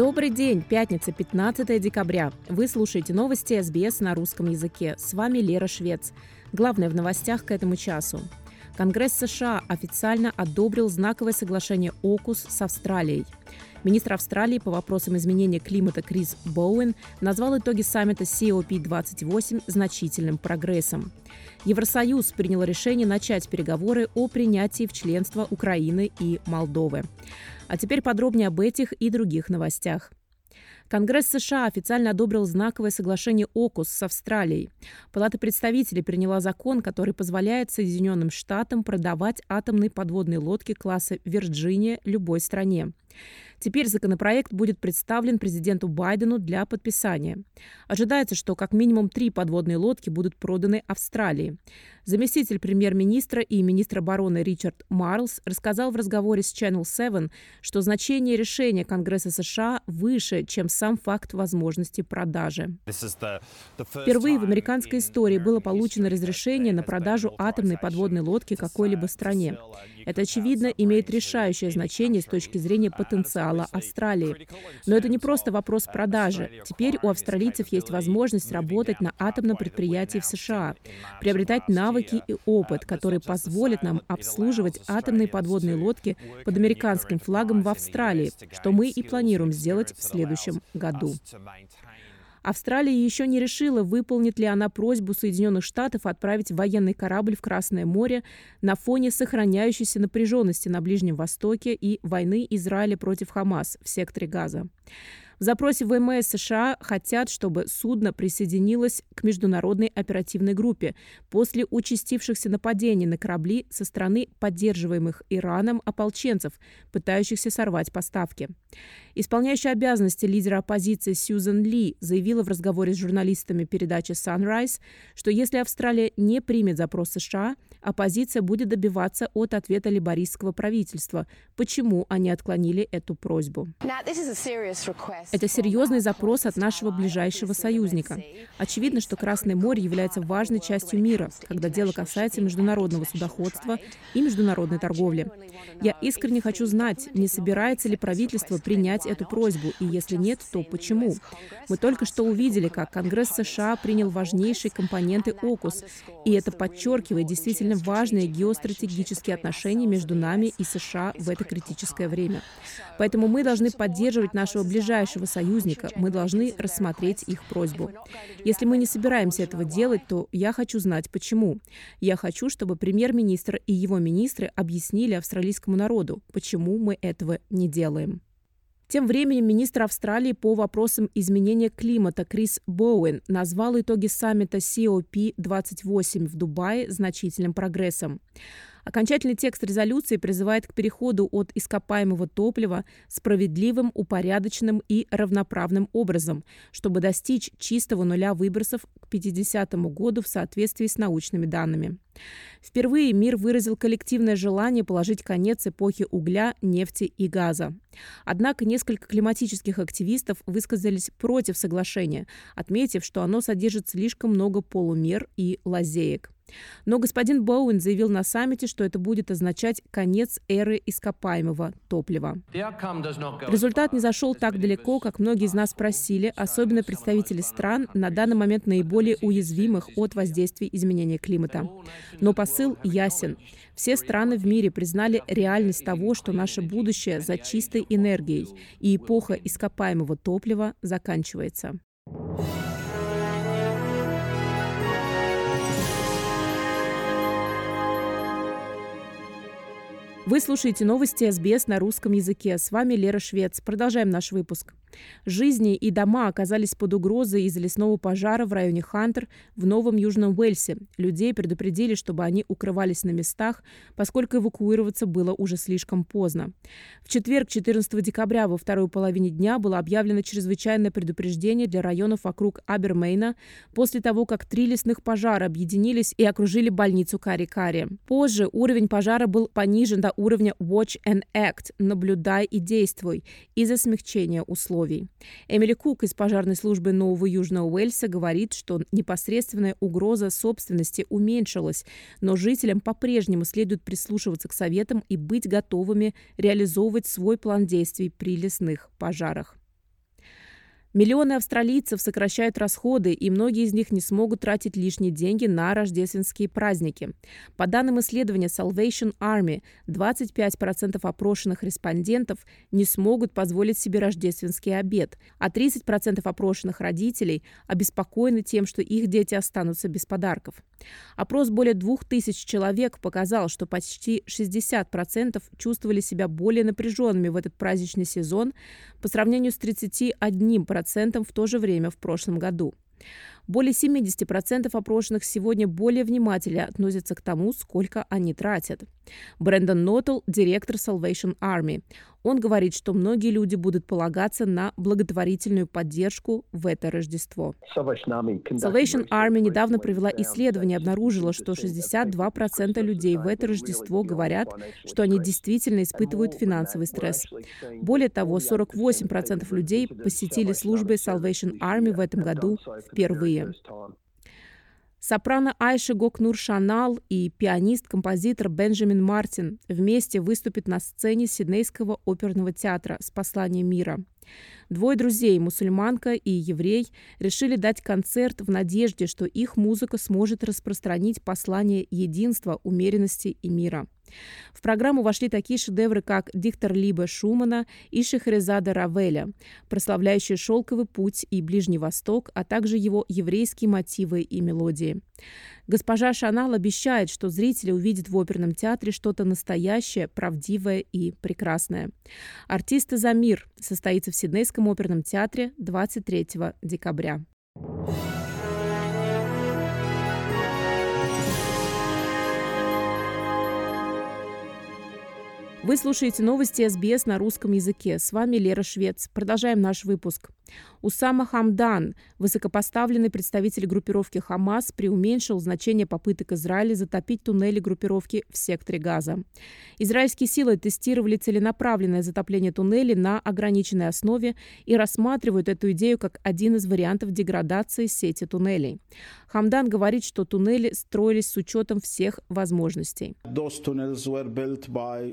Добрый день, пятница, 15 декабря. Вы слушаете новости СБС на русском языке. С вами Лера Швец. Главное в новостях к этому часу. Конгресс США официально одобрил знаковое соглашение ОКУС с Австралией. Министр Австралии по вопросам изменения климата Крис Боуэн назвал итоги саммита COP28 значительным прогрессом. Евросоюз принял решение начать переговоры о принятии в членство Украины и Молдовы. А теперь подробнее об этих и других новостях. Конгресс США официально одобрил знаковое соглашение ОКУС с Австралией. Палата представителей приняла закон, который позволяет Соединенным Штатам продавать атомные подводные лодки класса «Вирджиния» любой стране. Теперь законопроект будет представлен президенту Байдену для подписания. Ожидается, что как минимум три подводные лодки будут проданы Австралии. Заместитель премьер-министра и министр обороны Ричард Марлс рассказал в разговоре с Channel 7, что значение решения Конгресса США выше, чем сам факт возможности продажи. Впервые в американской истории было получено разрешение на продажу атомной подводной лодки какой-либо стране. Это, очевидно, имеет решающее значение с точки зрения потенциала Австралии. Но это не просто вопрос продажи. Теперь у австралийцев есть возможность работать на атомном предприятии в США, приобретать навыки и опыт, которые позволят нам обслуживать атомные подводные лодки под американским флагом в Австралии, что мы и планируем сделать в следующем году. Австралия еще не решила, выполнит ли она просьбу Соединенных Штатов отправить военный корабль в Красное море на фоне сохраняющейся напряженности на Ближнем Востоке и войны Израиля против Хамас в секторе Газа. В запросе ВМС США хотят, чтобы судно присоединилось к международной оперативной группе после участившихся нападений на корабли со стороны поддерживаемых Ираном ополченцев, пытающихся сорвать поставки. Исполняющая обязанности лидера оппозиции Сьюзен Ли заявила в разговоре с журналистами передачи Sunrise, что если Австралия не примет запрос США, оппозиция будет добиваться от ответа либористского правительства, почему они отклонили эту просьбу. Это серьезный запрос от нашего ближайшего союзника. Очевидно, что Красное море является важной частью мира, когда дело касается международного судоходства и международной торговли. Я искренне хочу знать, не собирается ли правительство принять эту просьбу, и если нет, то почему? Мы только что увидели, как Конгресс США принял важнейшие компоненты ОКУС, и это подчеркивает действительно важные геостратегические отношения между нами и США в это критическое время. Поэтому мы должны поддерживать нашего ближайшего союзника, мы должны рассмотреть их просьбу. Если мы не собираемся этого делать, то я хочу знать, почему. Я хочу, чтобы премьер-министр и его министры объяснили австралийскому народу, почему мы этого не делаем. Тем временем министр Австралии по вопросам изменения климата Крис Боуэн назвал итоги саммита COP28 в Дубае значительным прогрессом. Окончательный текст резолюции призывает к переходу от ископаемого топлива справедливым, упорядоченным и равноправным образом, чтобы достичь чистого нуля выбросов к 50 году в соответствии с научными данными. Впервые мир выразил коллективное желание положить конец эпохе угля, нефти и газа. Однако несколько климатических активистов высказались против соглашения, отметив, что оно содержит слишком много полумер и лазеек. Но господин Боуэн заявил на саммите, что это будет означать конец эры ископаемого топлива. Результат не зашел так далеко, как многие из нас просили, особенно представители стран, на данный момент наиболее уязвимых от воздействия изменения климата. Но посыл ясен. Все страны в мире признали реальность того, что наше будущее за чистой энергией, и эпоха ископаемого топлива заканчивается. Вы слушаете новости СБС на русском языке. С вами Лера Швец. Продолжаем наш выпуск. Жизни и дома оказались под угрозой из-за лесного пожара в районе Хантер в Новом Южном Уэльсе. Людей предупредили, чтобы они укрывались на местах, поскольку эвакуироваться было уже слишком поздно. В четверг, 14 декабря, во второй половине дня было объявлено чрезвычайное предупреждение для районов вокруг Абермейна после того, как три лесных пожара объединились и окружили больницу Кари-Кари. Позже уровень пожара был понижен до уровня Watch and Act – наблюдай и действуй из-за смягчения условий. Эмили Кук из пожарной службы Нового Южного Уэльса говорит, что непосредственная угроза собственности уменьшилась, но жителям по-прежнему следует прислушиваться к советам и быть готовыми реализовывать свой план действий при лесных пожарах. Миллионы австралийцев сокращают расходы, и многие из них не смогут тратить лишние деньги на рождественские праздники. По данным исследования Salvation Army, 25% опрошенных респондентов не смогут позволить себе рождественский обед, а 30% опрошенных родителей обеспокоены тем, что их дети останутся без подарков. Опрос более 2000 человек показал, что почти 60% чувствовали себя более напряженными в этот праздничный сезон по сравнению с 31% процентам в то же время в прошлом году. Более 70% опрошенных сегодня более внимательно относятся к тому, сколько они тратят. Брэндон Нотл – директор Salvation Army. Он говорит, что многие люди будут полагаться на благотворительную поддержку в это Рождество. Salvation Army недавно провела исследование и обнаружила, что 62% людей в это Рождество говорят, что они действительно испытывают финансовый стресс. Более того, 48% людей посетили службы Salvation Army в этом году впервые. Сопрано Айша Гокнур Шанал и пианист-композитор Бенджамин Мартин вместе выступят на сцене Сиднейского оперного театра с посланием мира. Двое друзей, мусульманка и еврей, решили дать концерт в надежде, что их музыка сможет распространить послание единства, умеренности и мира. В программу вошли такие шедевры, как «Диктор Либе Шумана» и «Шехрезада Равеля», прославляющие шелковый путь и Ближний Восток, а также его еврейские мотивы и мелодии. Госпожа Шанал обещает, что зрители увидят в оперном театре что-то настоящее, правдивое и прекрасное. «Артисты за мир» состоится в Сиднейском оперном театре 23 декабря. Вы слушаете новости СБС на русском языке. С вами Лера Швец. Продолжаем наш выпуск. Усама Хамдан, высокопоставленный представитель группировки Хамас, преуменьшил значение попыток Израиля затопить туннели группировки в секторе Газа. Израильские силы тестировали целенаправленное затопление туннелей на ограниченной основе и рассматривают эту идею как один из вариантов деградации сети туннелей. Хамдан говорит, что туннели строились с учетом всех возможностей.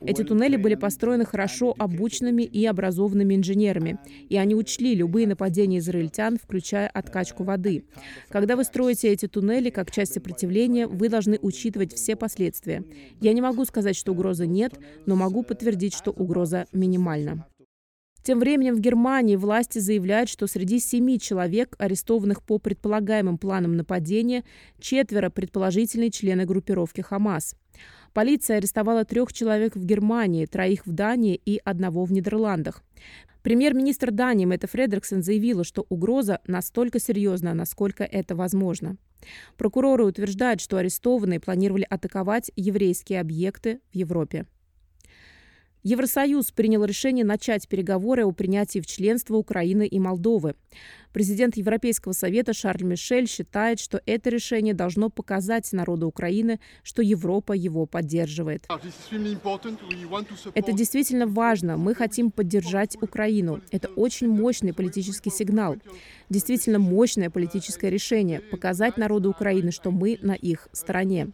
Эти туннели были построены хорошо обученными и образованными инженерами, и они учли любые нападения израильтян, включая откачку воды. Когда вы строите эти туннели как часть сопротивления, вы должны учитывать все последствия. Я не могу сказать, что угрозы нет, но могу подтвердить, что угроза минимальна. Тем временем в Германии власти заявляют, что среди семи человек, арестованных по предполагаемым планам нападения, четверо предположительные члены группировки «Хамас». Полиция арестовала трех человек в Германии, троих в Дании и одного в Нидерландах. Премьер-министр Дании Мэтта Фредериксон заявила, что угроза настолько серьезна, насколько это возможно. Прокуроры утверждают, что арестованные планировали атаковать еврейские объекты в Европе. Евросоюз принял решение начать переговоры о принятии в членство Украины и Молдовы. Президент Европейского совета Шарль Мишель считает, что это решение должно показать народу Украины, что Европа его поддерживает. Это действительно важно. Мы хотим поддержать Украину. Это очень мощный политический сигнал. Действительно мощное политическое решение – показать народу Украины, что мы на их стороне.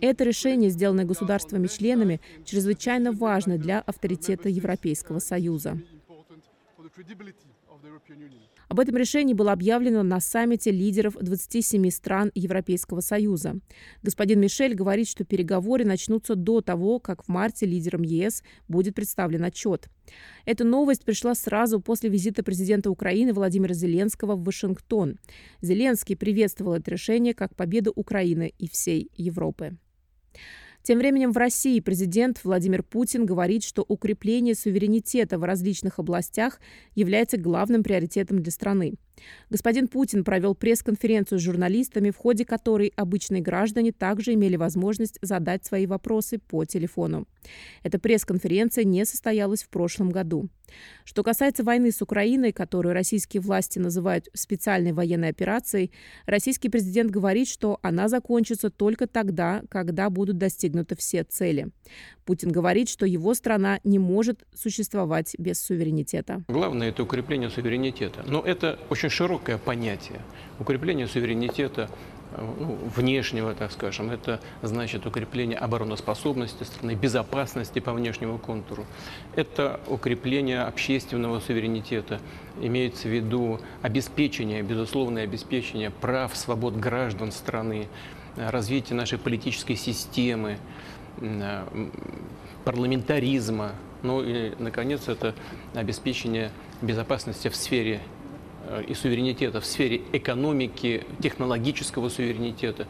Это решение, сделанное государствами-членами, чрезвычайно важно для авторитета Европейского Союза. Об этом решении было объявлено на саммите лидеров 27 стран Европейского Союза. Господин Мишель говорит, что переговоры начнутся до того, как в марте лидерам ЕС будет представлен отчет. Эта новость пришла сразу после визита президента Украины Владимира Зеленского в Вашингтон. Зеленский приветствовал это решение как победу Украины и всей Европы. Тем временем в России президент Владимир Путин говорит, что укрепление суверенитета в различных областях является главным приоритетом для страны. Господин Путин провел пресс-конференцию с журналистами, в ходе которой обычные граждане также имели возможность задать свои вопросы по телефону. Эта пресс-конференция не состоялась в прошлом году. Что касается войны с Украиной, которую российские власти называют специальной военной операцией, российский президент говорит, что она закончится только тогда, когда будут достигнуты все цели. Путин говорит, что его страна не может существовать без суверенитета. Главное – это укрепление суверенитета. Но это очень широкое понятие. Укрепление суверенитета ну, внешнего, так скажем, это значит укрепление обороноспособности страны, безопасности по внешнему контуру. Это укрепление общественного суверенитета, имеется в виду обеспечение, безусловное обеспечение прав, свобод граждан страны, развитие нашей политической системы, парламентаризма, ну и, наконец, это обеспечение безопасности в сфере Э, и суверенитета в сфере экономики, технологического суверенитета.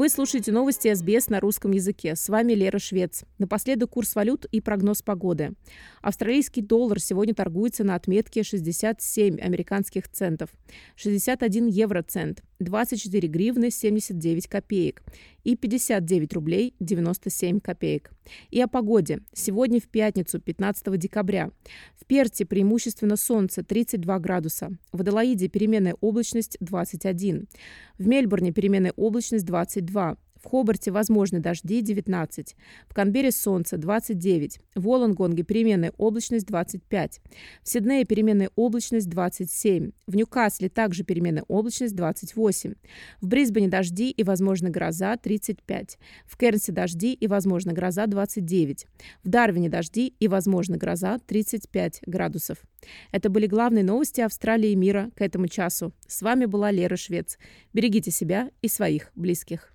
Вы слушаете новости СБС на русском языке. С вами Лера Швец. Напоследок курс валют и прогноз погоды. Австралийский доллар сегодня торгуется на отметке 67 американских центов, 61 евроцент, 24 гривны 79 копеек и 59 рублей 97 копеек. И о погоде. Сегодня в пятницу, 15 декабря. В Перте преимущественно солнце 32 градуса. В Адалаиде переменная облачность 21. В Мельбурне переменная облачность 22. В Хобарте возможны дожди 19. В Канберре солнце 29. В Волонгонге переменная облачность 25. В Сиднее переменная облачность 27. В Ньюкасле также переменная облачность 28. В Брисбене дожди и возможно гроза 35. В Кернсе дожди и возможно гроза 29. В Дарвине дожди и возможно гроза 35 градусов. Это были главные новости Австралии и мира к этому часу. С вами была Лера Швец. Берегите себя и своих близких.